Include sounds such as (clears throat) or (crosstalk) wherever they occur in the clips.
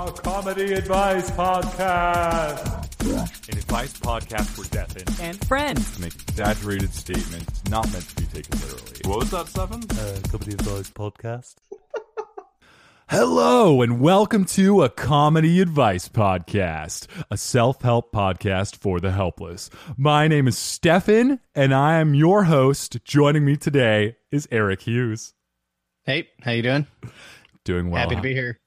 A comedy advice podcast. An advice podcast for deaf and friends. to make exaggerated statements not meant to be taken literally. What was that, Seven? uh, Comedy Advice podcast. (laughs) Hello, and welcome to a comedy advice podcast, a self help podcast for the helpless. My name is Stefan, and I am your host. Joining me today is Eric Hughes. Hey, how you doing? Doing well. Happy to be here.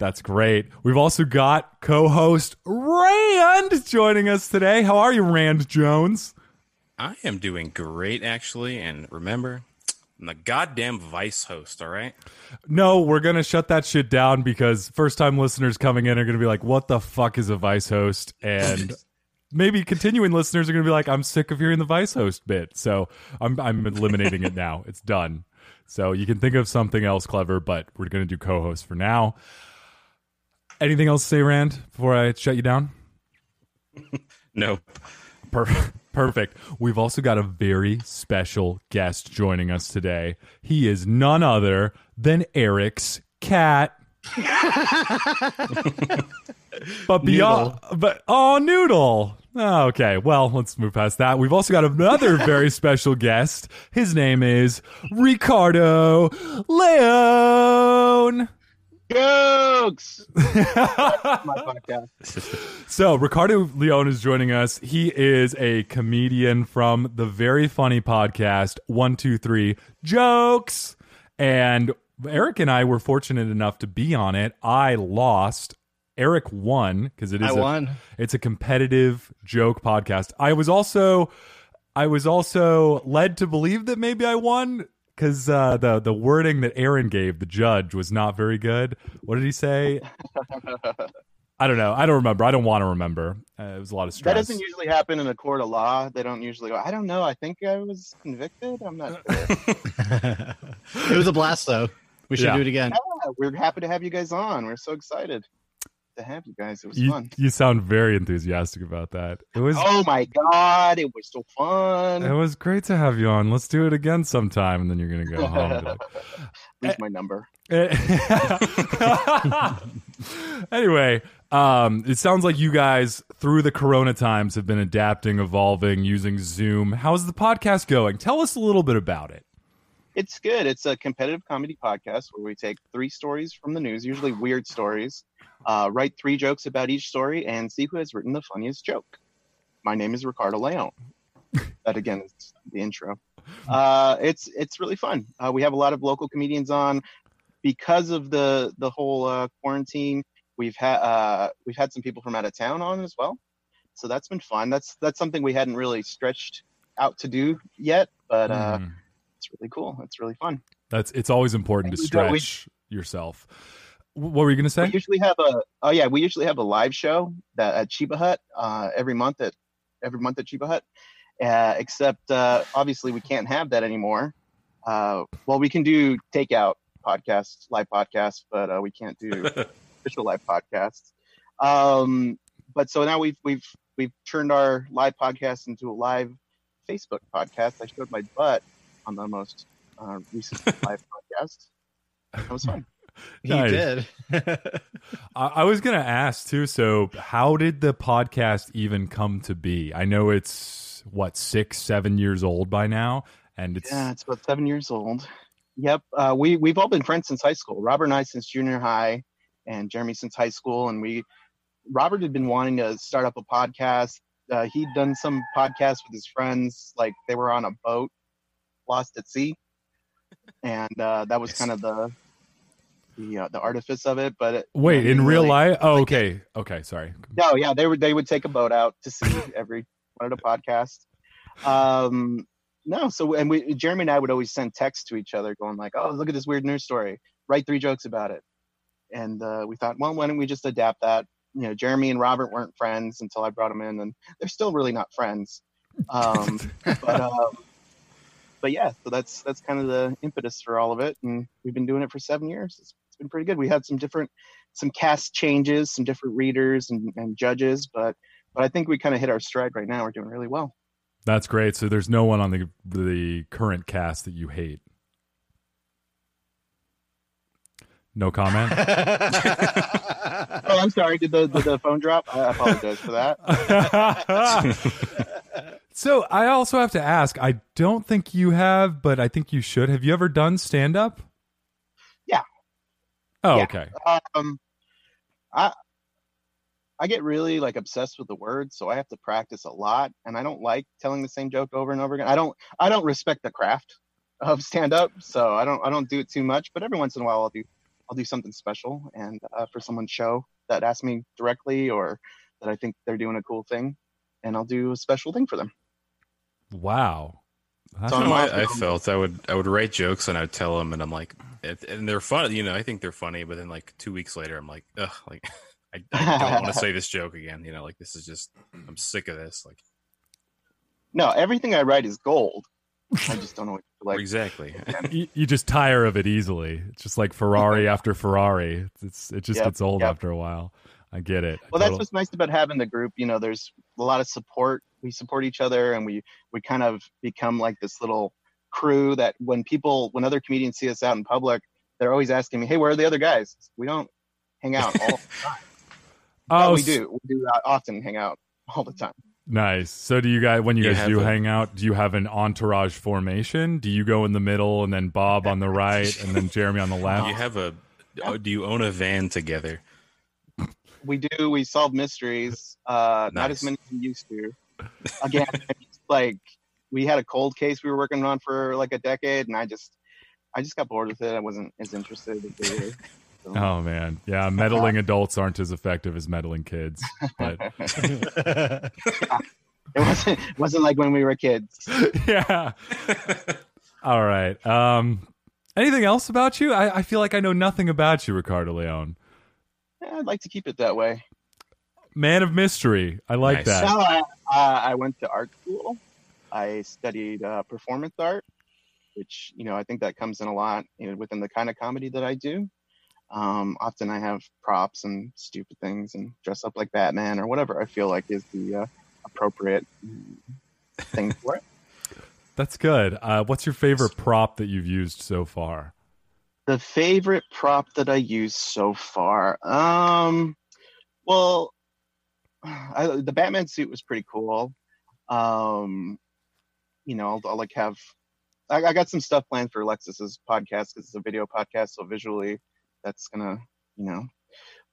That's great. We've also got co host Rand joining us today. How are you, Rand Jones? I am doing great, actually. And remember, I'm the goddamn Vice host, all right? No, we're going to shut that shit down because first time listeners coming in are going to be like, what the fuck is a Vice host? And (laughs) maybe continuing listeners are going to be like, I'm sick of hearing the Vice host bit. So I'm, I'm eliminating it now. It's done. So you can think of something else clever, but we're going to do co host for now. Anything else to say, Rand, before I shut you down? (laughs) Nope. Per- (laughs) Perfect. We've also got a very special guest joining us today. He is none other than Eric's cat. (laughs) but beyond, but oh, Noodle. Oh, okay, well, let's move past that. We've also got another very special guest. His name is Ricardo Leon. Jokes. (laughs) my podcast. So Ricardo Leon is joining us. He is a comedian from the very funny podcast One Two Three Jokes, and Eric and I were fortunate enough to be on it. I lost. Eric won because it is I a, won. it's a competitive joke podcast. I was also I was also led to believe that maybe I won because uh, the the wording that Aaron gave the judge was not very good. What did he say? I don't know. I don't remember. I don't want to remember. Uh, it was a lot of stress. That doesn't usually happen in a court of law. They don't usually go. I don't know. I think I was convicted. I'm not sure. (laughs) It was a blast, though. We should Yeah. do it again. Yeah, we're happy to have you guys on. We're so excited to have you guys. It was you, fun. you sound very enthusiastic about that. It was Oh my god, it was so fun. it was great to have you on. Let's do it again sometime, and then you're gonna go home. like, (laughs) Leave my number. (laughs) anyway, um, it sounds like you guys through the Corona times have been adapting, evolving, using Zoom. How's the podcast going? Tell us a little bit about it. It's good. It's a competitive comedy podcast where we take three stories from the news, usually weird stories, uh, write three jokes about each story, and see who has written the funniest joke. My name is Ricardo Leon. (laughs) that again is the intro. Uh, it's it's really fun. Uh, we have a lot of local comedians on because of the the whole uh, quarantine. We've had uh, we've had some people from out of town on as well, so that's been fun. That's that's something we hadn't really stretched out to do yet, but uh, Mm. It's really cool. It's really fun. That's it's always important to do- we- stretch yourself. What were you gonna say? We usually have a oh yeah, we usually have a live show that at Chiba Hut uh, every month at every month at Chiba Hut. Uh, except uh, obviously we can't have that anymore. Uh, well, we can do takeout podcasts, live podcasts, but uh, we can't do (laughs) official live podcasts. Um, but so now we've we've we've turned our live podcast into a live Facebook podcast. I showed my butt on the most uh, recent (laughs) live podcast. That was fun. (laughs) He Nice. did. (laughs) I, I was gonna ask too. So, how did the podcast even come to be? I know it's what six, seven years old by now, and it's Yeah, it's about seven years old. Yep. Uh, we we've all been friends since high school. Robert and I since junior high, and Jeremy since high school. And we, Robert had been wanting to start up a podcast. Uh, he'd done some podcasts with his friends, like they were on a boat, lost at sea, and uh, that was kind of the the uh, the artifice of it. But it, wait in real really- life. Oh, okay, okay, sorry. no, yeah, they would they would take a boat out to sea every wanted a podcast. Um, no, so and we Jeremy and I would always send texts to each other, going like, "Oh, look at this weird news story. Write three jokes about it." And uh, we thought, well, why don't we just adapt that? You know, Jeremy and Robert weren't friends until I brought them in, and they're still really not friends. Um, but um, but yeah, so that's that's kind of the impetus for all of it, and we've been doing it for seven years. It's, it's been pretty good. We had some different some cast changes, some different readers and, and judges, but but I think we kind of hit our stride right now. We're doing really well. That's great. So there's no one on the the current cast that you hate. No comment. (laughs) Oh, I'm sorry. Did the did the phone drop? I apologize for that. (laughs) (laughs) so I also have to ask. I don't think you have, but I think you should. Have you ever done stand up? Yeah. Oh, Yeah. okay. Um, I I get really like obsessed with the words, so I have to practice a lot, and I don't like telling the same joke over and over again. I don't I don't respect the craft of stand up, so I don't I don't do it too much. But every once in a while, I'll do I'll do something special, and uh, for someone's show that asks me directly or that I think they're doing a cool thing, and I'll do a special thing for them. Wow. That's So I I'm know off I, I now. felt I would I would write jokes and I'd tell them and I'm like and they're funny you know I think they're funny but then like two weeks later I'm like ugh like (laughs) I, I don't want to (laughs) say this joke again you know like this is just I'm sick of this like No, everything I write is gold. I just don't know what to like. exactly (laughs) you, you just tire of it easily. It's just like Ferrari after Ferrari. It's it just Yep, gets old yep. after a while. I get it. well that's Total- what's nice about having the group you know there's a lot of support we support each other and we we kind of become like this little crew that when people when other comedians see us out in public they're always asking me hey where are the other guys? We don't hang out all the (laughs) oh, oh, we do we do uh, often hang out all the time. Nice. So do you guys when you, You guys have do a- hang out, do you have an entourage formation? Do you go in the middle and then Bob on the right and then Jeremy on the (laughs) left? You have a oh, do you own a van together? We do we solve mysteries uh not as many as we used to again (laughs) like we had a cold case we were working on for like a decade and i just i just got bored with it i wasn't as interested as they were So- (laughs) Oh man. Yeah, meddling adults aren't as effective as meddling kids. But (laughs) it wasn't it wasn't like when we were kids yeah. All right. Um anything else about you? I, I feel like I know nothing about you, Ricardo Leon. Yeah, i'd like to keep it that way Man of mystery. I like Nice. that. no I, uh, I went to art school i studied uh, performance art which you know i think that comes in a lot you know, within the kind of comedy that i do um, often i have props and stupid things and dress up like batman or whatever i feel like is the uh, appropriate thing for it (laughs) That's good. Uh, what's your favorite prop that you've used so far? the favorite prop that i used so far um well I, the batman suit was pretty cool. Um you know i'll, I'll like have I, I got some stuff planned for alexis's podcast because it's a video podcast so visually that's gonna you know.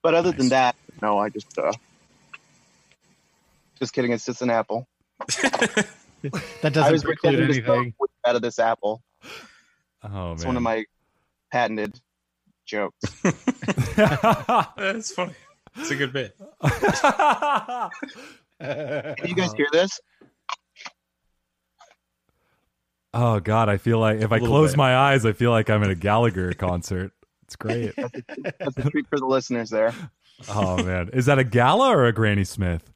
But other than that no i just uh just kidding it's just an apple. (laughs) That doesn't I was preclude pretending to smoke anything. out of this apple. Oh it's man. one of my patented jokes. (laughs) That's funny it's a good bit Can you guys hear this oh god, I feel like if I close bit. my eyes, I feel like I'm at a Gallagher concert. It's great. that's a treat for the listeners there Oh man, is that a gala or a Granny Smith?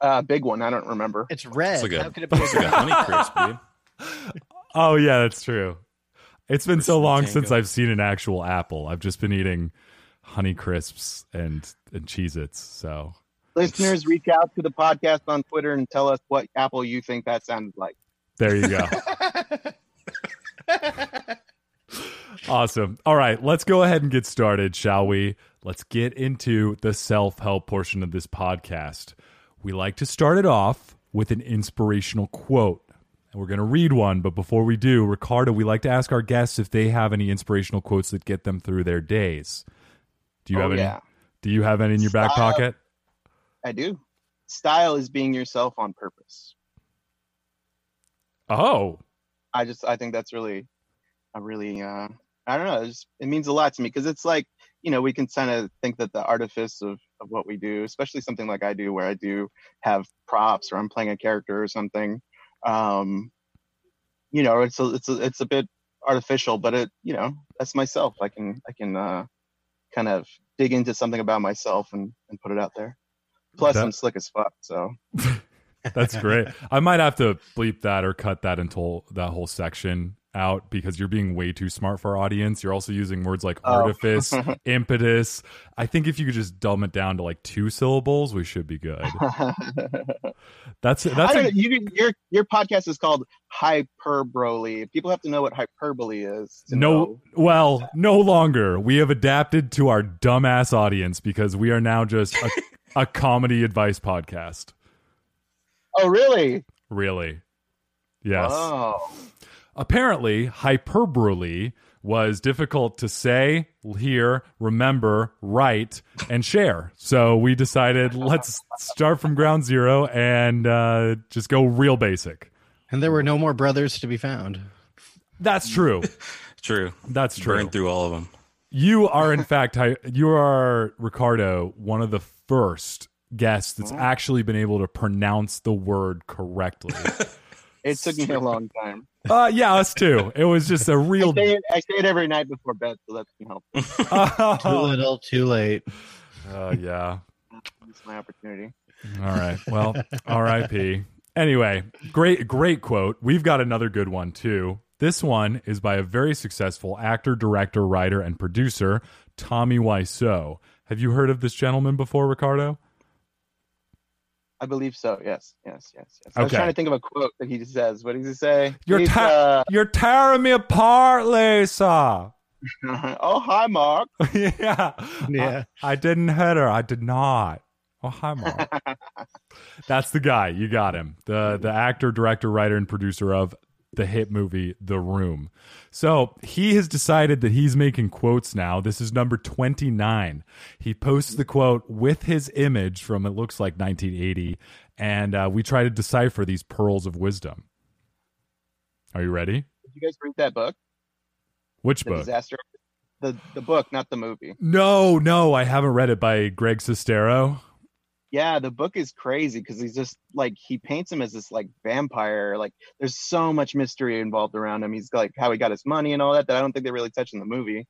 Uh, big one. I don't remember. It's red. it's like a, How could it be it's like a honey crisp dude Oh yeah, that's true. It's been so long Tango. since I've seen an actual apple. I've just been eating Honey Crisps and and Cheez-Its. So Listeners, reach out to the podcast on Twitter and tell us what apple you think that sounded like. there you go. (laughs) awesome. All right, let's go ahead and get started, shall we? Let's get into the self-help portion of this podcast. We like to start it off with an inspirational quote. And we're going to read one, but before we do, Ricardo, we like to ask our guests if they have any inspirational quotes that get them through their days. Do you Oh, have any? yeah. Do you have any in your back pocket? I do. Style is being yourself on purpose. Oh, I just I think that's really a really uh I don't know, it, just, it means a lot to me because it's like, you know, we can kind of think that the artifice of of what we do, especially something like I do where I do have props or I'm playing a character or something um you know, it's a it's a it's a bit artificial, but it, you know, that's myself. I can I can uh kind of dig into something about myself and and put it out there. Plus That- I'm slick as fuck, so (laughs) That's great. I might have to bleep that or cut that until that whole section out because you're being way too smart for our audience. You're also using words like Oh. artifice, (laughs) impetus. I think if you could just dumb it down to like two syllables, we should be good. (laughs) That's that's a, you, your your podcast is called hyperbole. People have to know what hyperbole is. no know. well, no longer. We have adapted to our dumbass audience because we are now just a, a (laughs) comedy advice podcast. Oh, really? Really. Yes. Oh, Apparently, hyperbole was difficult to say, hear, remember, write, and share. So we decided let's start from ground zero and uh, just go real basic. And there were no more brothers to be found. That's true. (laughs) True. That's true. Burned through all of them. You are, in fact, hi- you are Ricardo, one of the first guests that's actually been able to pronounce the word correctly. (laughs) it took me a long time. Uh, yeah, us too. It was just a real. say, it, I say it every night before bed, so that can help. Too little, too late. Uh, yeah. It's my opportunity. All right. Well, R.I.P. Anyway, great, great quote. We've got another good one too. This one is by a very successful actor, director, writer, and producer, Tommy Wiseau. Have you heard of this gentleman before, Ricardo? I believe so. Yes, yes, yes, yes. I was trying to think of a quote that he says. What does he say? You're He's, ta- you're tearing me apart, Lisa. uh, (laughs) oh, hi, Mark. yeah. (laughs) Yeah. I, I didn't hit her. I did not. Oh, hi, Mark. (laughs) That's the guy. You got him. The the actor, director, writer, and producer of the hit movie The Room. So he has decided that he's making quotes now. This is number 29. He posts the quote with his image from it looks like 1980, and uh, we try to decipher these pearls of wisdom. Are you ready? Did you guys read that book? Which The book? disaster. The the book, not the movie. No, no, I haven't read it by Greg Sestero. Yeah, the book is crazy because he's just like he paints him as this like vampire. Like there's so much mystery involved around him. He's like how he got his money and all that that I don't think they really touch in the movie.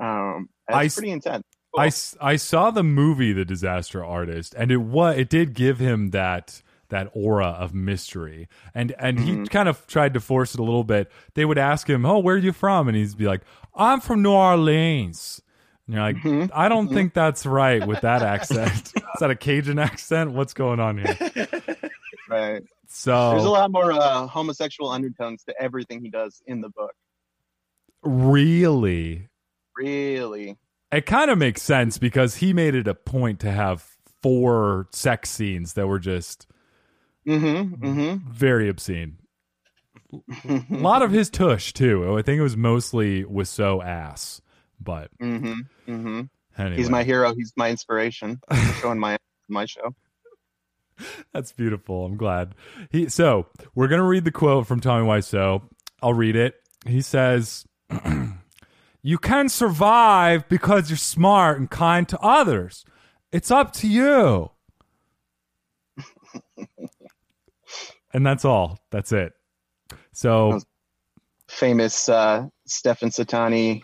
Um, it's pretty intense. I I saw the movie The Disaster Artist and it was it did give him that that aura of mystery and and he kind of tried to force it a little bit they would ask him oh where are you from and he'd be like I'm from New Orleans and you're like Mhm. I don't think that's right with that accent (laughs) is that a Cajun accent what's going on here Right. so There's a lot more uh, homosexual undertones to everything he does in the book. really Really. It kind of makes sense because he made it a point to have four sex scenes that were just Mm-hmm. Mm-hmm. very obscene. A lot of his tush too. I think it was mostly Wiseau ass, but mm-hmm. Mm-hmm. anyway, He's my hero. He's my inspiration. Showing my (laughs) my show. that's beautiful. I'm glad. He so we're gonna read the quote from Tommy Wiseau. I'll read it. He says, (clears throat) "You can survive because you're smart and kind to others. It's up to you." and that's all. That's it. So Famous uh, Stefan Satani.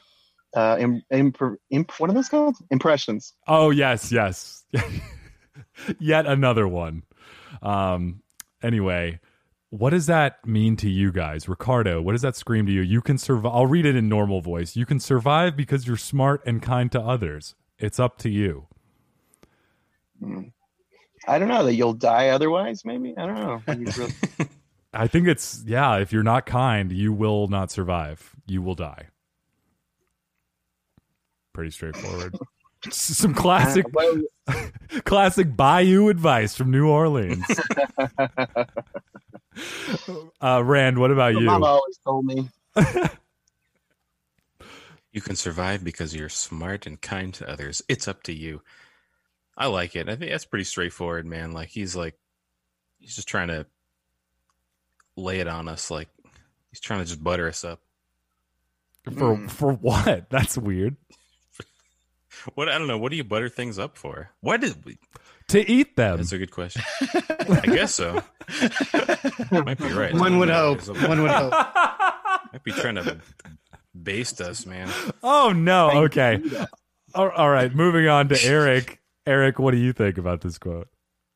Uh, imp, imp, imp, what are those called? Impressions. Oh yes, yes. (laughs) Yet another one. Um anyway, what does that mean to you guys? Ricardo, what does that scream to you? You can survive I'll read it in normal voice. You can survive because you're smart and kind to others. It's up to you. I don't know that you'll die otherwise. Maybe I don't know. Really- (laughs) I think it's yeah, if you're not kind, you will not survive. You will die. Pretty straightforward. (laughs) Some classic Well, (laughs) classic bayou advice from New Orleans. (laughs) uh Rand, what about my you? mama always told me. You can survive because you're smart and kind to others. It's up to you. I like it. I think that's pretty straightforward, man. Like he's like he's just trying to lay it on us like he's trying to just butter us up. For Mm. for what? That's weird. What I don't know, what do you butter things up for? Why did we To eat them. That's a good question. I guess so. (laughs) Might be right. One would hope. There's a- One would hope. (laughs) Might be trying to baste us, man. oh no. Okay. All- all right. Moving on to Eric. Eric, what do you think about this quote?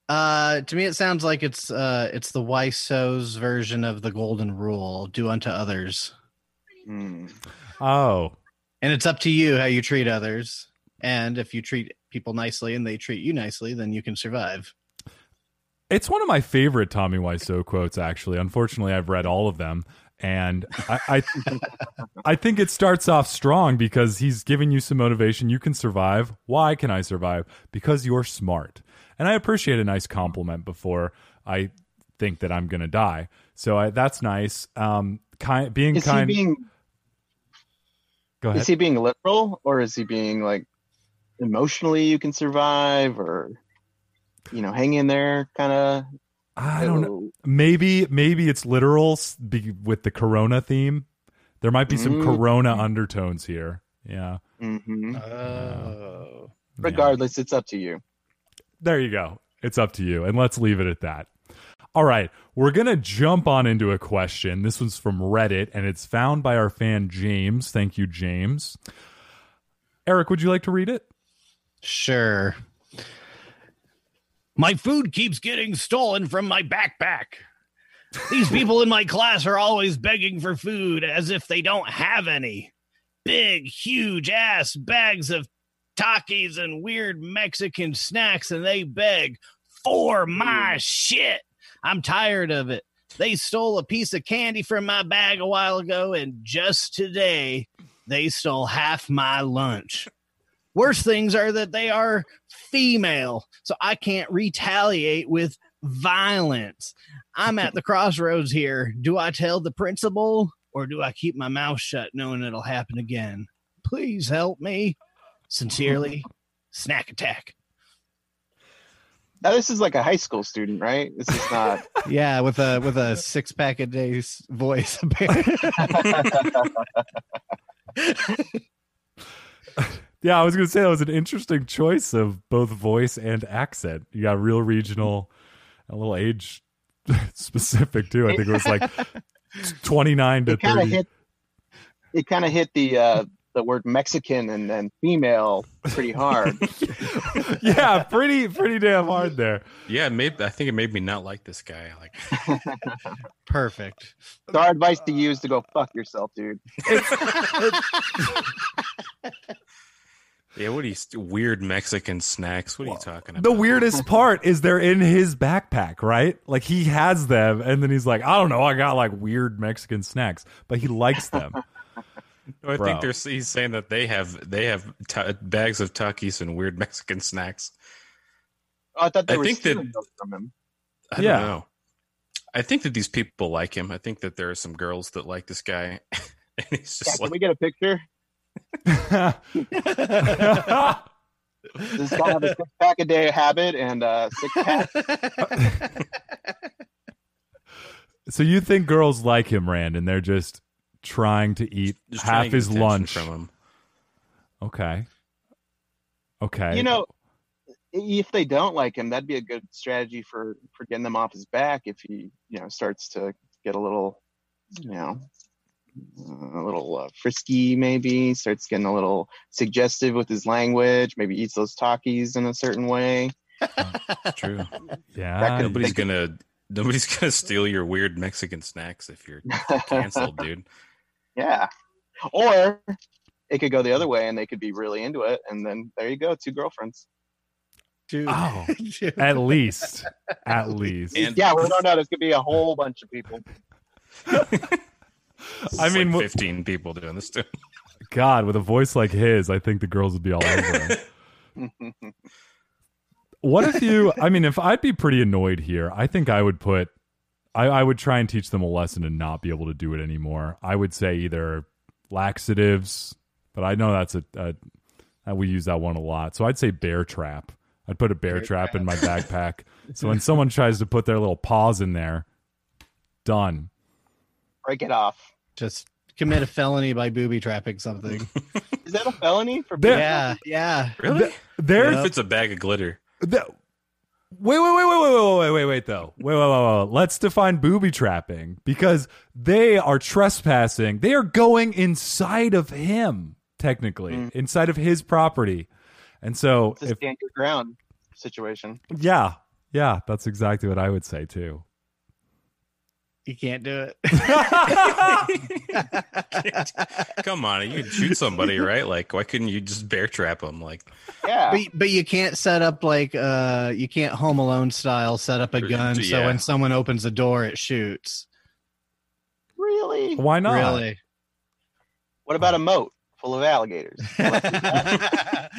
Uh, to me, it sounds like it's uh, it's the Wiseau's version of the golden rule: do unto others Hmm. Oh, And it's up to you how you treat others. And if you treat people nicely and they treat you nicely, then you can survive. It's one of my favorite Tommy Wiseau quotes, actually. Unfortunately, I've read all of them. And I, I, I think it starts off strong because he's giving you some motivation. You can survive. Why can I survive? Because you're smart. And I appreciate a nice compliment before I think that I'm going to die. So I, that's nice. Um, kind, being Is he kind. being go ahead. is he being literal or is he being like emotionally you can survive or you know hang in there kind of I don't know. Maybe maybe it's literal with the Corona theme. There might be some Mm. Corona undertones here. Yeah. hmm Oh. Yeah. regardless it's up to you There you go. It's up to you. And let's leave it at that. All right. We're going to jump on into a question. This one's from Reddit and it's found by our fan James. Thank you, James. Eric, would you like to read it? Sure. My food keeps getting stolen from my backpack. These (laughs) people in my class are always begging for food as if they don't have any. Big, huge ass bags of Takis and weird Mexican snacks, and they beg for my shit. I'm tired of it. They stole a piece of candy from my bag a while ago, and just today, they stole half my lunch. Worst things are that they are female, so I can't retaliate with violence. I'm at the (laughs) crossroads here. Do I tell the principal or do I keep my mouth shut knowing it'll happen again? Please help me. Sincerely, Snack Attack. now this is like a high school student right this is not (laughs) Yeah, with a with a six pack a day voice. (laughs) Yeah, I was going to say that was an interesting choice of both voice and accent. You got real regional, a little age (laughs) specific too. I think it was like (laughs) 29 to it kind of 30. hit it kind of hit the uh the word mexican and then female pretty hard (laughs) yeah, pretty pretty damn hard there. Yeah, it made, I think it made me not like this guy. Like, Perfect. so our advice to you is to go fuck yourself dude yeah, what are you weird Mexican snacks? What are you talking about? The weirdest part is they're in his backpack, right? Like he has them, and then he's like, I don't know, I got like weird Mexican snacks, but he likes them. (laughs) No, I Bro. think they're he's saying that they have they have ta bags of Takis and weird (laughs) Mexican snacks. i thought they I were think that- stealing those from him I Yeah. don't know. I think that these people like him. I think that there are some girls that like this guy, (laughs) and he's yeah, just can we get a picture Does this guy have a six pack a day habit and uh six pack (laughs) so you think girls like him, Rand, and they're just trying to eat just trying to half his lunch? from him. Okay. Okay. you know if they don't like him that'd be a good strategy for for getting them off his back if he you know starts to get a little you know a little uh, frisky maybe starts getting a little suggestive with his language maybe eats those Takis in a certain way True. yeah. that Nobody's gonna nobody's (laughs) gonna steal your weird Mexican snacks if you're canceled, (laughs) dude. yeah or it could go the other way and they could be really into it and then there you go two girlfriends Dude. Oh, (laughs) at least. At least. And yeah we don't know this could be a whole bunch of people it's I mean, wh- fifteen people doing this too. (laughs) God, with a voice like his, I think the girls would be all over him. (laughs) What if you? I mean, if I'd be pretty annoyed here, I think I would put. I, I would try and teach them a lesson and not be able to do it anymore. I would say either laxatives, but I know that's a, a we use that one a lot. So I'd say bear trap. I'd put a bear, trap, in my backpack. (laughs) so when someone tries to put their little paws in there, done. break it off Just commit a felony by booby trapping something. (laughs) is that a felony for There- yeah, yeah. Really? There, What if it's a bag of glitter? The, wait, wait, wait, wait, wait, wait, wait, wait, wait, though. Wait, wait, wait, wait. Let's define booby trapping because they are trespassing. They are going inside of him, technically, Mm. inside of his property. And so, it's a if, stand your ground situation yeah, yeah, that's exactly what I would say too. You can't do it. (laughs) (laughs) Come on, you can shoot somebody, right? Like, why couldn't you just bear trap them? Like, Yeah. but, but you can't set up like uh you can't home alone style set up a gun so when someone opens the door it shoots. Really? Why not? Really? What about a moat full of alligators? (laughs)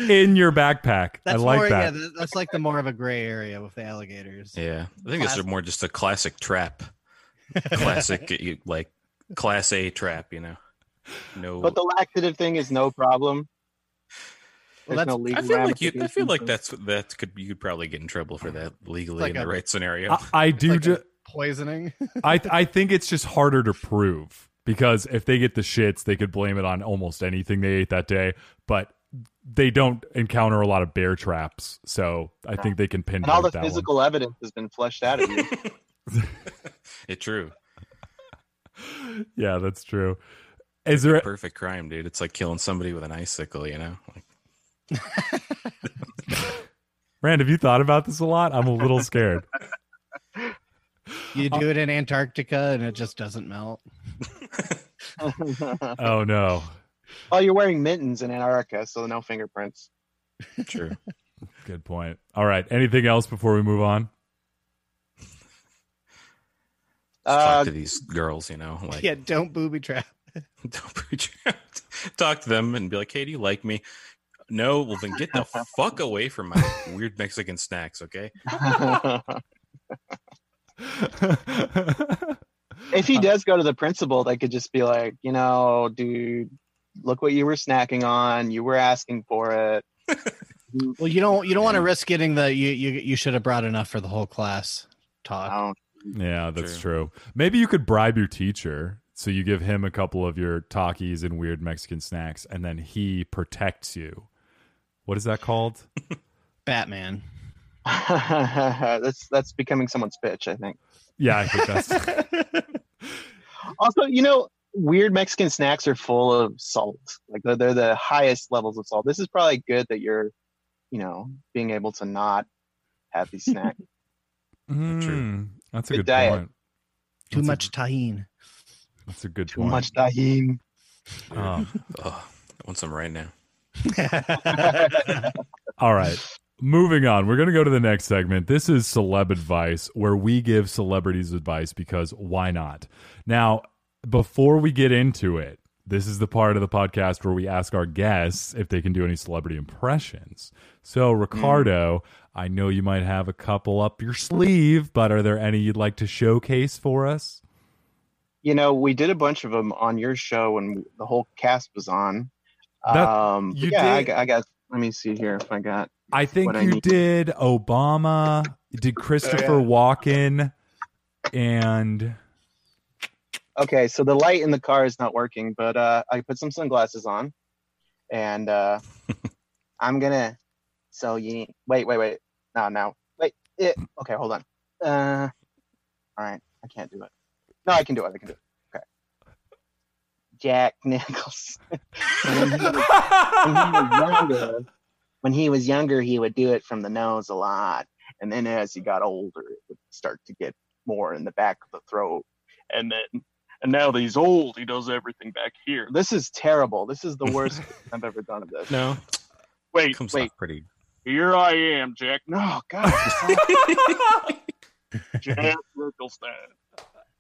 In your backpack. I That's like more, that. Yeah, that's like the more of a gray area with the alligators. yeah, I think this Class- is more just a classic trap, classic like class A trap. You know, no. But the laxative thing is no problem. Well, that's- no I feel like you. I feel like that's that could you could probably get in trouble for that legally like in the right scenario. I, I do. like a- ju- Poisoning. (laughs) I I think it's just harder to prove because if they get the shits, they could blame it on almost anything they ate that day. But they don't encounter a lot of bear traps, so I think they can pin. And all the that physical evidence has been fleshed out of you. (laughs) (laughs) it's true. Yeah, that's true. Is there? A perfect crime, dude. It's like killing somebody with an icicle. You know, like, (laughs) Rand, have you thought about this a lot? I'm a little scared. (laughs) You do it in Antarctica and it just doesn't melt. Oh no. oh, you're wearing mittens in Antarctica, so no fingerprints. true. Good point. All right. Anything else before we move on? Just Uh, talk uh, to these girls. You know, like Yeah, don't booby trap. (laughs) (laughs) don't preach. talk to them and be like, "Hey, do you like me?" No, well then get the (laughs) fuck away from my weird Mexican snacks, okay? if he does go to the principal, they could just be like, you know, dude, look what you were snacking on. You were asking for it. Well, you don't you don't want to risk getting the you you you should have brought enough for the whole class talk. Yeah, that's true. Maybe you could bribe your teacher. So you give him a couple of your Takis and weird Mexican snacks, and then he protects you. What is that called? (laughs) Batman. (laughs) that's that's becoming someone's bitch, I think. Yeah, I think that's. (laughs) Also, you know, weird Mexican snacks are full of salt. Like they're, they're the highest levels of salt. This is probably good that you're, you know, being able to not have these snacks. Mm, that's a Good good diet. point. Too That's a- much tahine. That's a good point. Too point. much tahine. Oh. Oh, I want some right now. (laughs) All right. Moving on. We're going to go to the next segment. This is celeb advice, where we give celebrities advice because why not? Now, before we get into it, this is the part of the podcast where we ask our guests if they can do any celebrity impressions. So, hmm. Ricardo, I know you might have a couple up your sleeve, but are there any you'd like to showcase for us? You know, we did a bunch of them on your show when the whole cast was on. That- um, you yeah, I did- got, I got. Let me see here if I got. I think I you need. did Obama, did Christopher (laughs) Walken, and Okay, so the light in the car is not working, but uh, I put some sunglasses on, and uh, (laughs) I'm gonna. So you need, wait, wait, wait. No, no, wait. It, okay, hold on. Uh, all right, I can't do it. No, I can do it. I can do it. Okay. Jack (laughs) Nicholson. when, he was, when he was younger, when he was younger, he would do it from the nose a lot, and then as he got older, it would start to get more in the back of the throat, and then and now that he's old, he does everything back here. This is terrible. This is the worst (laughs) I've ever done of this. No, Wait, comes wait. off pretty. Here I am, Jack. No, God. (laughs) Jack Nicholson.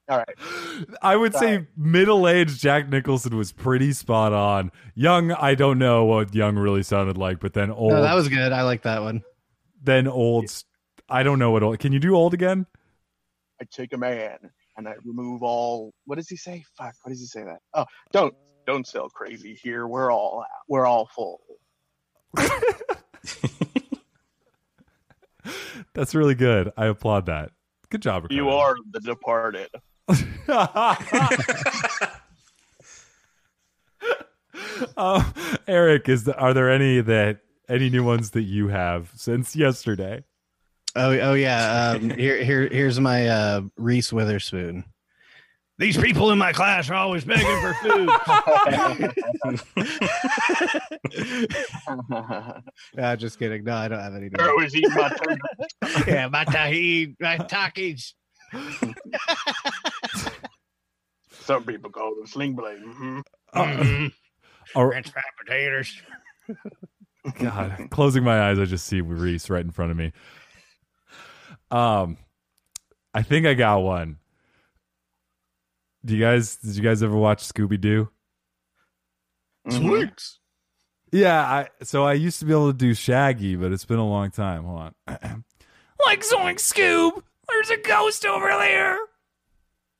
All right. I would say middle-aged Jack Nicholson was pretty spot on. Young, I don't know what young really sounded like, but then old, No, that was good. I like that one. then old. I don't know what old. Can you do old again? I take a man and I remove all. What does he say? Fuck. What does he say that? Oh, don't don't sell crazy here. We're all we're all full. (laughs) (laughs) That's really good. I applaud that. Good job, Ricardo. You are the departed. uh, (laughs) Eric, is the, are there any that any new ones that you have since yesterday? Oh, oh yeah. Um, here, here, here's my uh, Reese Witherspoon. These people in my class are always begging for food. (laughs) Ah, just kidding. No, I don't have any. I was eating my (laughs) turkey. yeah, my tahini, my takis. (laughs) some people call them sling blade. hmm Mm, Or- French fried potatoes. God, closing my eyes, I just see Reese right in front of me. Um, I think I got one. Do you guys? Did you guys ever watch Scooby Doo? Mm-hmm. Yeah, I so I used to be able to do Shaggy, but it's been a long time. Hold on. (clears throat) like Zoink Scoob, there's a ghost over there.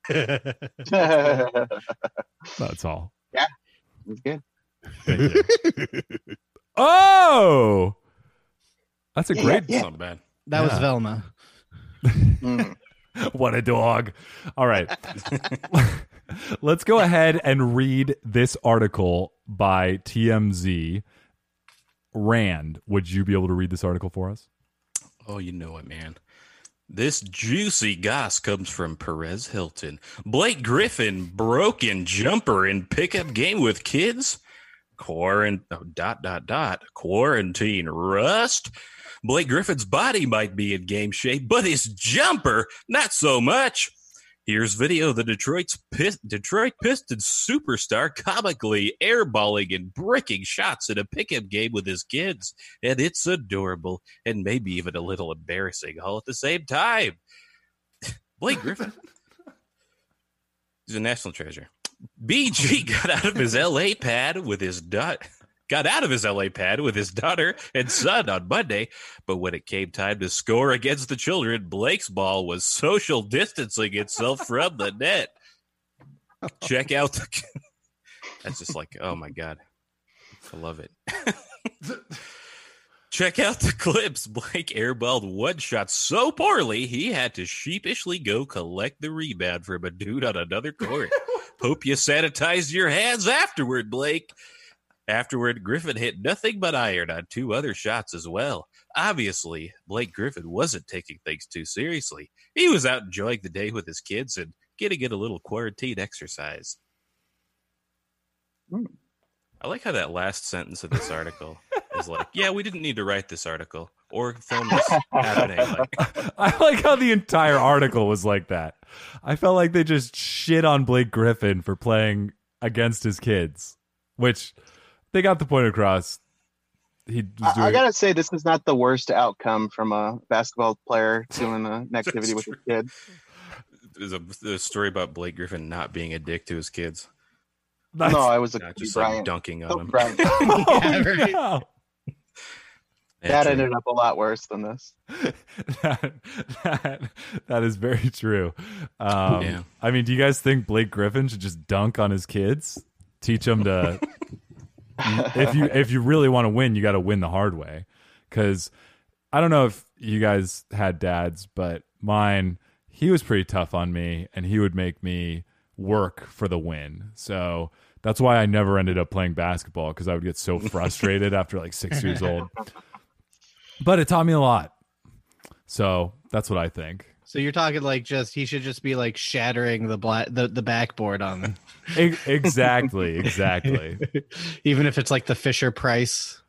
(laughs) That's all. Yeah. It's good. Thank you. oh, that's a Yeah, great. It's not bad. That was Velma. Mm. (laughs) What a dog. All right. (laughs) Let's go ahead and read this article by TMZ. Rand, would you be able to read this article for us? Oh, you know it, man. This juicy goss comes from Perez Hilton. Blake Griffin broken jumper in pickup game with kids. Quarant oh, dot dot dot quarantine rust. Blake Griffin's body might be in game shape, but his jumper not so much. Here's video of the Detroit's Pist- Detroit Pistons superstar comically airballing and bricking shots in a pickup game with his kids, and it's adorable and maybe even a little embarrassing all at the same time. (laughs) Blake Griffin, he's a national treasure. BG (laughs) got out of his LA pad with his dot. Got out of his LA pad with his daughter and son on Monday, but when it came time to score against the children, Blake's ball was social distancing itself from the net. Check out the. (laughs) That's just like, oh my god, I love it. (laughs) Check out the clips. Blake airballed one shot so poorly he had to sheepishly go collect the rebound from a dude on another court. (laughs) Hope you sanitized your hands afterward, Blake. Afterward, Griffin hit nothing but iron on two other shots as well. Obviously, Blake Griffin wasn't taking things too seriously. He was out enjoying the day with his kids and getting in a little quarantine exercise. Hmm. I like how that last sentence of this article is like, (laughs) yeah, we didn't need to write this article or film this happening. (laughs) Like, I like how the entire article was like that. I felt like they just shit on Blake Griffin for playing against his kids, which they got the point across. He was I, doing I gotta say, this is not the worst outcome from a basketball player doing a- (laughs) an activity with true. his kid. there's a, there's a story about Blake Griffin not being a dick to his kids, That's- No, I was a not Kobe just like dunking on Kobe him. Oh, (laughs) Yeah, (laughs) right. no. Yeah, That true. ended up a lot worse than this. that, that, that is very true. Um, Yeah. I mean, do you guys think Blake Griffin should just dunk on his kids? Teach them to. If you if you really want to win, you got to win the hard way. Because I don't know if you guys had dads, but mine, he was pretty tough on me, and he would make me work for the win. So that's why I never ended up playing basketball because I would get so (laughs) frustrated after like six years old. (laughs) But it taught me a lot. So that's what I think. So you're talking like just he should just be like shattering the black the, the backboard on E- exactly, exactly. (laughs) even if it's like the Fisher Price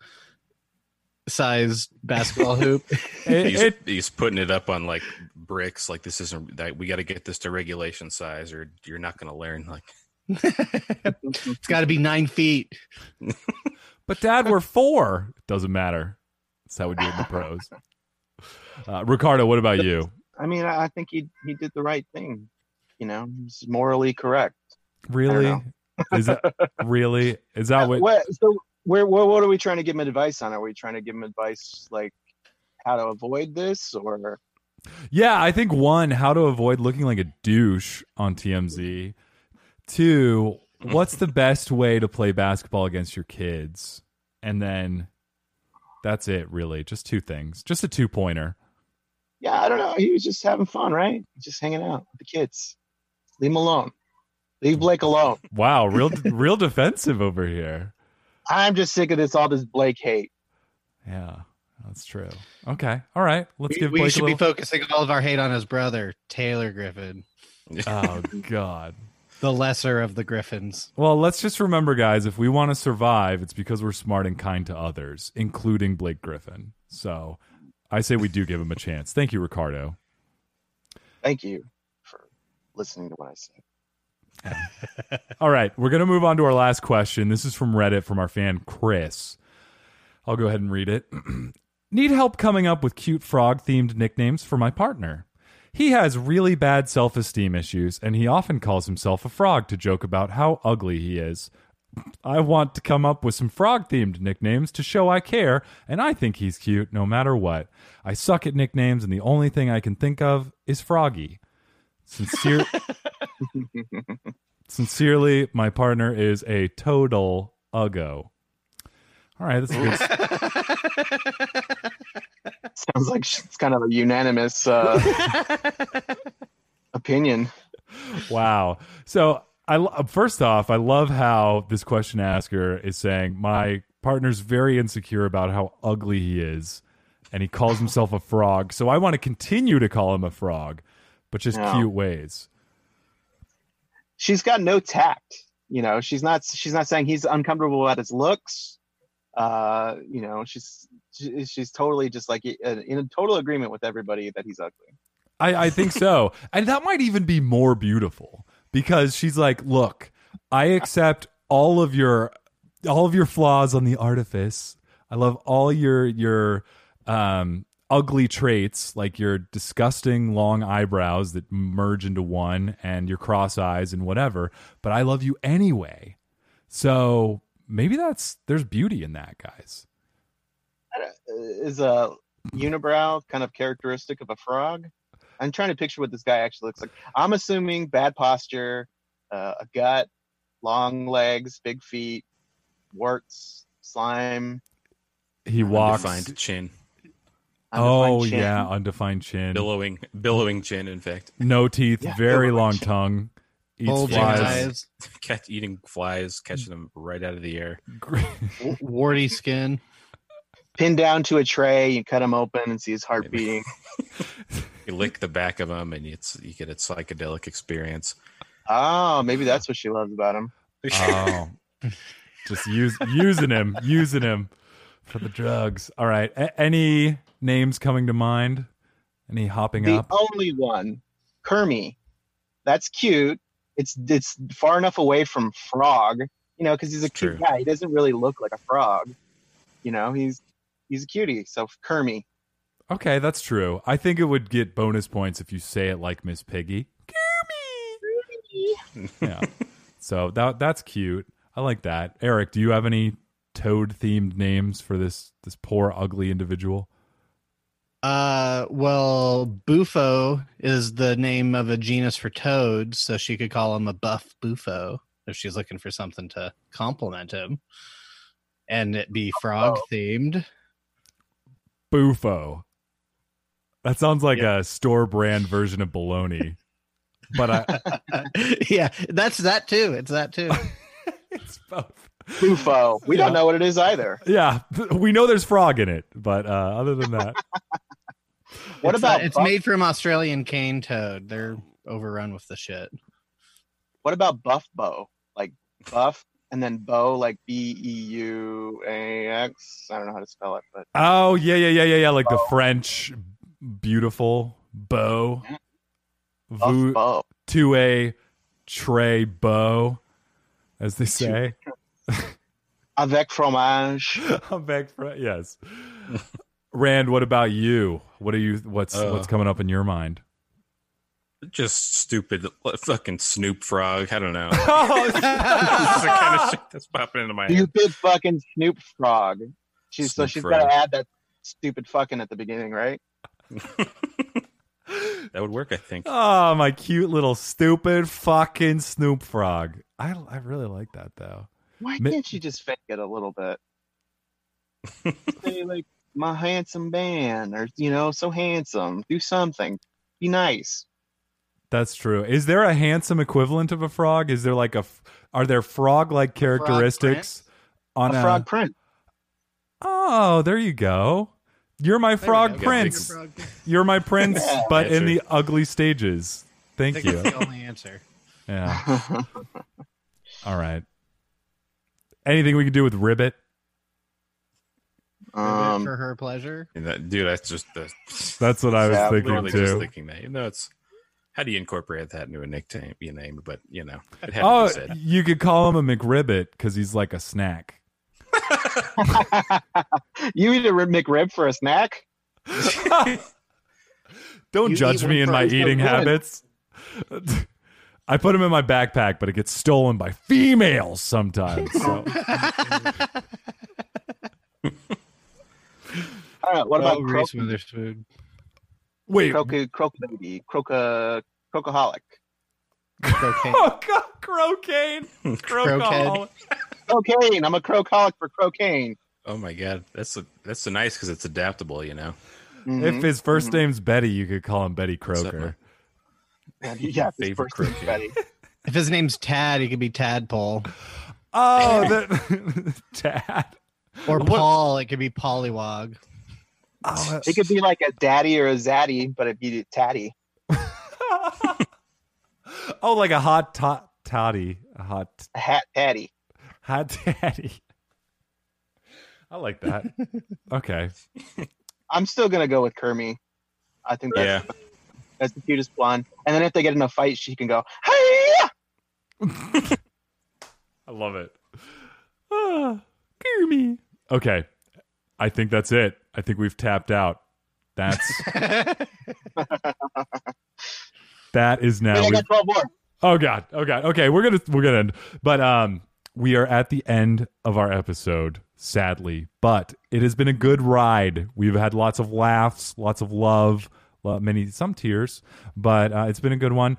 size basketball hoop. (laughs) It- He's, it- he's putting it up on like bricks. Like this isn't that we got to get this to regulation size, or you're not going to learn. Like (laughs) it's got to be nine feet. but Dad, we're four. Doesn't matter. That's how we do it in the pros. Uh, Ricardo, what about you? I mean, I think he he did the right thing. You know, he's morally correct. Really? Is that (laughs) really? Is that what? What, so, where, where, what are we trying to give him advice on? Are we trying to give him advice like how to avoid this, or Yeah, I think one, how to avoid looking like a douche on TMZ. Two, what's the best way to play basketball against your kids? And then that's it, really. Just two things. Just a two pointer. Yeah, I don't know. He was just having fun, right? Just hanging out with the kids. Leave him alone. Leave Blake alone. Wow, real (laughs) real defensive over here. I'm just sick of this all this Blake hate. Yeah, that's true. Okay, all right. Let's We, give we should a be focusing all of our hate on his brother, Taylor Griffin, oh God. the lesser of the Griffins. Well, let's just remember, guys. If we want to survive, it's because we're smart and kind to others, including Blake Griffin. So, I say we do give him a chance. Thank you, Ricardo. Thank you for listening to what I said. (laughs) All right, we're gonna move on to our last question. This is from Reddit from our fan Chris. I'll go ahead and read it. (clears throat) Need help coming up with cute frog themed nicknames for my partner. He has really bad self esteem issues, and he often calls himself a frog to joke about how ugly he is. I want to come up with some frog themed nicknames to show I care, and I think he's cute no matter what. I suck at nicknames, and the only thing I can think of is Froggy. Sincere- (laughs) Sincerely, my partner is a total uggo. All right, that's good. (laughs) Sounds like it's kind of a unanimous uh, (laughs) opinion. wow. So I first off, I love how this question asker is saying my partner's very insecure about how ugly he is, and he calls himself a frog. So I want to continue to call him a frog, but just cute ways. She's got no tact. You know, she's not. She's not saying he's uncomfortable about his looks. Uh, you know, she's she- she's totally just like uh, in a total agreement with everybody that he's ugly. I, I think so. and that might even be more beautiful because she's like, look, I accept all of your all of your flaws on the artifice. I love all your your um ugly traits like your disgusting long eyebrows that merge into one and your cross eyes and whatever, but I love you anyway. So maybe that's there's beauty in that, guys. Is a unibrow kind of characteristic of a frog? I'm trying to picture what this guy actually looks like. I'm assuming bad posture, uh, a gut, long legs, big feet, warts, slime. He walks Undefined chin, Oh chin. yeah, undefined chin. billowing, billowing chin. In fact, No teeth, Yeah, very long chin. tongue. Eats Bulging flies. eyes, (laughs) catch eating flies, catching them right out of the air. warty skin. Pinned down to a tray, you cut him open and see his heart (laughs) beating. (laughs) You lick the back of them, and it's you get a psychedelic experience. Oh, maybe that's what she loves about him. Oh, (laughs) just use using him, using him for the drugs. All right. A- any names coming to mind? Any hopping The up? only one, Kermie. That's cute. It's it's far enough away from frog, you know, because he's a It's cute true. guy. He doesn't really look like a frog. You know, he's he's a cutie. So Kermie. Okay, that's true. I think it would get bonus points if you say it like Miss Piggy. Yeah. so that that's cute. I like that. Eric, do you have any toad themed names for this this poor ugly individual? Uh, well, Bufo is the name of a genus for toads, so she could call him a buff Bufo if she's looking for something to compliment him, and it be frog themed. Bufo. That sounds like a store brand version of baloney. (laughs) But I yeah, that's that too. It's that too. (laughs) it's both. Bufo. We Yeah. don't know what it is either. Yeah, we know there's frog in it, but uh, other than that, (laughs) What it's, about uh, it's Buff- made from Australian cane toad. They're overrun with the shit. what about Buff Bow? Like Buff and then Bow like B E U A X. I don't know how to spell it, but oh yeah, yeah, yeah, yeah, yeah, like the French beautiful beau, Buff vous Bow. to a tray beau, as they say. Avec fromage. I'm back for yes. Rand, what about you? What are you? What's Uh, what's coming up in your mind? Just stupid fucking Snoop Frog. I don't know. (laughs) (laughs) Oh, That's the kind of shit that's popping into my head. Stupid fucking Snoop Frog. She's so she's got to add that stupid fucking at the beginning, right? That would work, I think. Oh, my cute little stupid fucking Snoop Frog. I I really like that though. Why Mi- can't she just fake it a little bit? Say like my handsome man, or you know, so handsome. Do something. Be nice. That's true. Is there a handsome equivalent of a frog? Is there like a are there frog like characteristics on a a, frog print. Oh, there you go. You're my frog go. prince. You're my prince, (laughs) Yeah. but in the ugly stages. I Thank think you. that's the only answer. Yeah. (laughs) All right. Anything we can do with Ribbit? um, for her pleasure. That, dude, that's just the. That's what I was Yeah, thinking literally just too. thinking that. Even though it's How do you incorporate that into a nickname? You name, but you know, Oh, said. you could call him a McRibbit because he's like a snack. (laughs) you eat a rib McRib for a snack? (laughs) Don't You judge me in my eating so good. habits. (laughs) I put them in my backpack, but it gets stolen by females sometimes. So. All right. What about oh, croak, Reese Witherspoon? Wait, croaky, croak baby, croca, uh, crocaholic? Croquet. oh god, crocaine, crocaholic. Cocaine. I'm a crocaholic for cocaine. Oh my god, that's a, that's so nice because it's adaptable. You know, Mhm. If his 1st Mhm. name's Betty, you could call him Betty What's up, Croker. yeah, his favorite first name's. Betty. (laughs) If his name's Tad, he could be Tadpole. Oh, (laughs) that (laughs) Dad. Or What- Paul, it could be Pollywog. Oh, It could be like a daddy or a zaddy, but it'd be tatty. oh, like a hot tot toddy, a hot A hat tatty. Hot daddy. I like that. Okay. (laughs) I'm still gonna go with Kermie. I think that's, yeah. that's the cutest blonde. And then if they get in a fight, she can go, "Hey!" (laughs) I love it. Ah, Kirby. Okay. I think that's it. I think we've tapped out. That's (laughs) that is now. Wait, I got 12 more. Oh god. Oh god. Okay, we're gonna we're gonna end. But um we are at the end of our episode, sadly. But it has been a good ride. We've had lots of laughs, lots of love, many some tears, but uh, it's been a good one.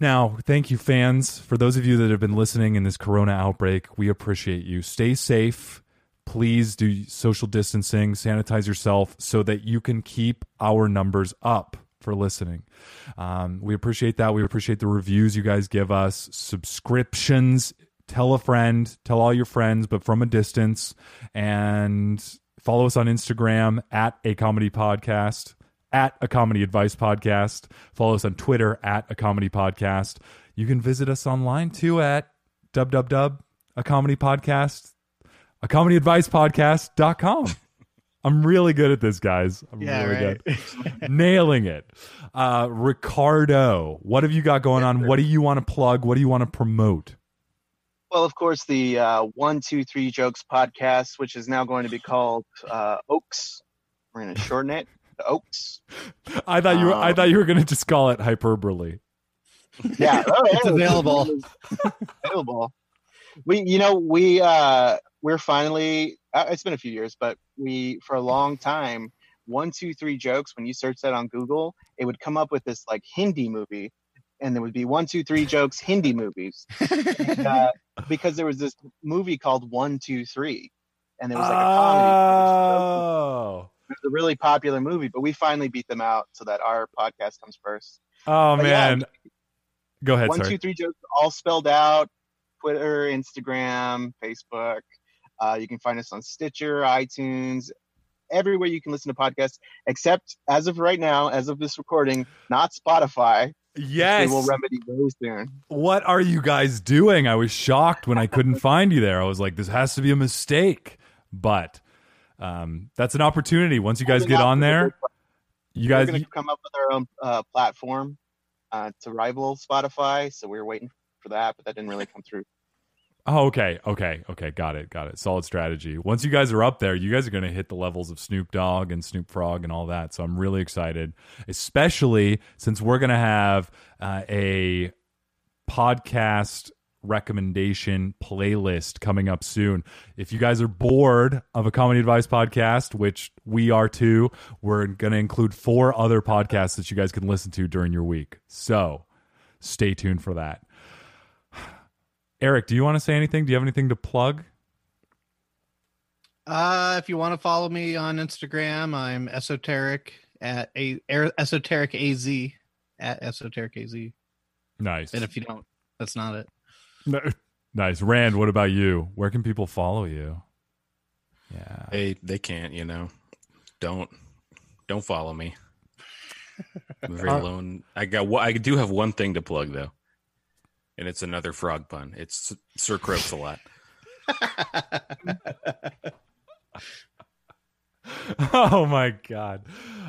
Now, thank you, fans. For those of you that have been listening in this corona outbreak, we appreciate you. Stay safe. Please do social distancing, sanitize yourself so that you can keep our numbers up for listening. Um, we appreciate that. We appreciate the reviews you guys give us, subscriptions. Tell a friend, tell all your friends, but from a distance. And follow us on Instagram at a comedy podcast, at a comedy advice podcast. Follow us on Twitter at a comedy podcast. You can visit us online too at www a comedy podcast, a comedy advice podcast.com. (laughs) I'm really good at this, guys. I'm Yeah, really right. good. Nailing it. Uh, Ricardo, what have you got going on? What do you want to plug? What do you want to promote? Well, of course, the uh, One, Two, Three Jokes podcast, which is now going to be called uh, Oaks. We're going to shorten it to Oaks. I thought you were, I Um, thought you were going to just call it hyperbole. Yeah, (laughs) oh, yeah, It's available. (laughs) available. We, you know, we uh, we're finally. Uh, it's been a few years, but we for a long time. One, two, three jokes. When you search that on Google, it would come up with this like Hindi movie, and there would be one, two, three jokes Hindi movies. (laughs) And, uh, because there was this movie called One, Two, Three, and there was like a comedy. Oh, It was a really popular movie, but we finally beat them out so that our podcast comes first. oh But yeah, man. Go ahead. One, sorry. two, three jokes all spelled out. Twitter, Instagram, Facebook. Uh, you can find us on Stitcher, iTunes, everywhere you can listen to podcasts, except as of right now, as of this recording, not Spotify. Yes. We will remedy those soon. what are you guys doing? I was shocked when I couldn't (laughs) find you there. I was like, this has to be a mistake. But um, that's an opportunity. Once you guys get on there, you guys. going to come up with our own uh, platform uh, to rival Spotify, so we were waiting for that, but that didn't really come through. Oh, okay, okay, okay. Got it, got it. Solid strategy. Once you guys are up there, you guys are going to hit the levels of Snoop Dogg and Snoop Frog and all that. So I'm really excited, especially since we're going to have uh, a podcast recommendation playlist coming up soon. If you guys are bored of a comedy advice podcast, which we are too, we're going to include four other podcasts that you guys can listen to during your week. So stay tuned for that. Eric, do you want to say anything? Do you have anything to plug? Uh, if you want to follow me on Instagram, I'm esoteric at a er- esoteric az at esoteric az. Nice. And if you don't, that's not it. No- nice. Rand, what about you? Where can people follow you? Yeah. They they can't, you know. Don't don't follow me. I'm very Uh, alone. I got one- I do have one thing to plug though, and it's another frog pun. It's Sir Croaks a lot. (laughs) oh my god.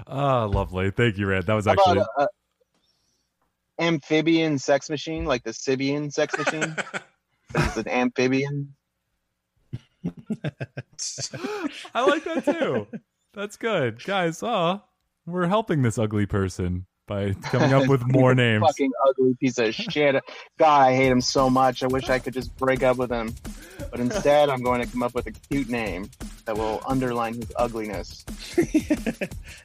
Oh, lovely. Thank you, Rand. That was How actually about, uh, amphibian sex machine, like the Sybian sex machine. but it's an amphibian. I like that too. That's good, guys. Oh, we're helping this ugly person by coming up with more (laughs) names. Fucking ugly piece of shit. God, I hate him so much. I wish I could just break up with him. But instead, I'm going to come up with a cute name that will underline his ugliness. (laughs)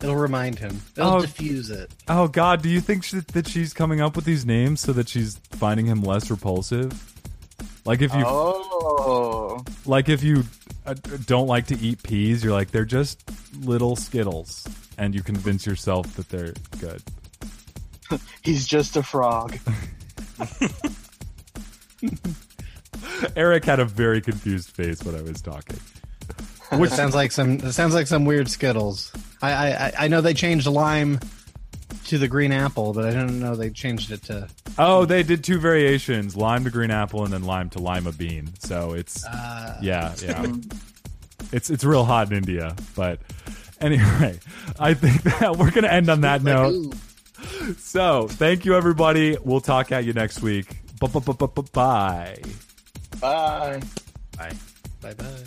It'll remind him. It'll Oh. diffuse it. Oh God, do you think sh- that she's coming up with these names so that she's finding him less repulsive? Like if you, Oh, like if you uh, don't like to eat peas, you're like they're just little skittles, and you convince yourself that they're good. (laughs) he's just a frog. (laughs) Eric had a very confused face when I was talking. Which sounds like some. It sounds like some weird Skittles. I, I I- I know they changed lime to the green apple, but I didn't know they changed it to. Oh, they did two variations: lime to green apple, and then lime to lima bean. So it's Uh, yeah, yeah. It's it's real hot in India, but anyway, I think that we're gonna end on that note. So thank you, everybody. We'll talk at you next week. Bye. Bye. Bye. Bye bye.